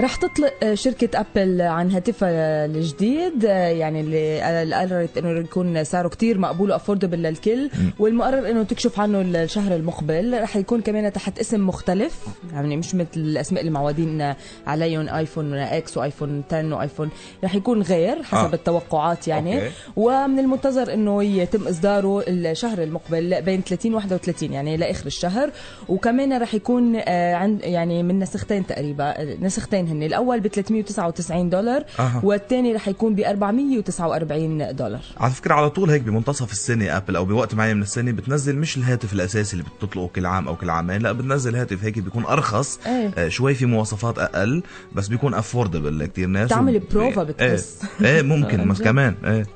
رح تطلق شركة أبل عن هاتفها الجديد يعني اللي قررت إنه يكون سعره كتير مقبول و affordable للكل والمقرر إنه تكشف عنه الشهر المقبل رح يكون كمان تحت اسم مختلف يعني مش مثل الاسماء اللي معودين عليهم آيفون إكس وايفون 10 وايفون رح يكون غير حسب آه. آه. التوقعات يعني okay. ومن المنتظر إنه يتم إصداره الشهر المقبل بين 30 31 يعني لآخر الشهر وكمان رح يكون آه، عند يعني من نسختين تقريبا نسختين هن الأول ب 399 دولار أها. والثاني رح يكون ب 449 دولار على فكرة على طول هيك بمنتصف السنة ابل أو بوقت معين من السنة بتنزل مش الهاتف الأساسي اللي بتطلقه كل عام أو كل عامين لا بتنزل هاتف هيك بيكون أرخص إيه. آه شوي في مواصفات أقل بس بيكون affordable لكثير ناس تعمل وب- بروفا إيه. بتحس. إيه ممكن بس جد. كمان إيه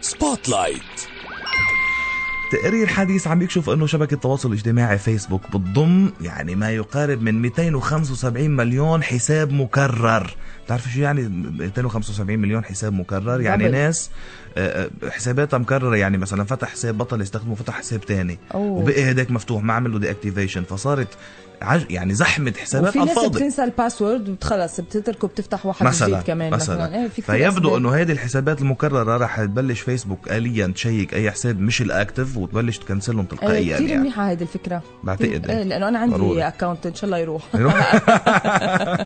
spotlight تقرير حديث عم يكشف أنه شبكة التواصل الاجتماعي فيسبوك بتضم يعني ما يقارب من 275 مليون حساب مكرر. بتعرف شو يعني؟ 275 مليون حساب مكرر. يعني double. ناس آه، آه، حساباتها مكررة. يعني مثلا فتح حساب بطل يستخدمه فتح حساب تاني. أوه. وبقي هداك مفتوح ما عمل له deactivation فصارت عج... يعني زحمة حسابات وفي على الفاضي. بتنسى ال password وخلص بتتركه بتفتح واحد مثلا جديد كمان مثلا. إيه في كتير فيبدو. إنه هذه الحسابات المكررة رح تبلش فيسبوك اليا ت check أي حساب مش ال active وتبلش تكنسلهم إيه تلقائيا كثير يعني. منيحة هذه الفكرة. بعتقد. إيه. لأنه أنا عندي. account إن شاء الله يروح.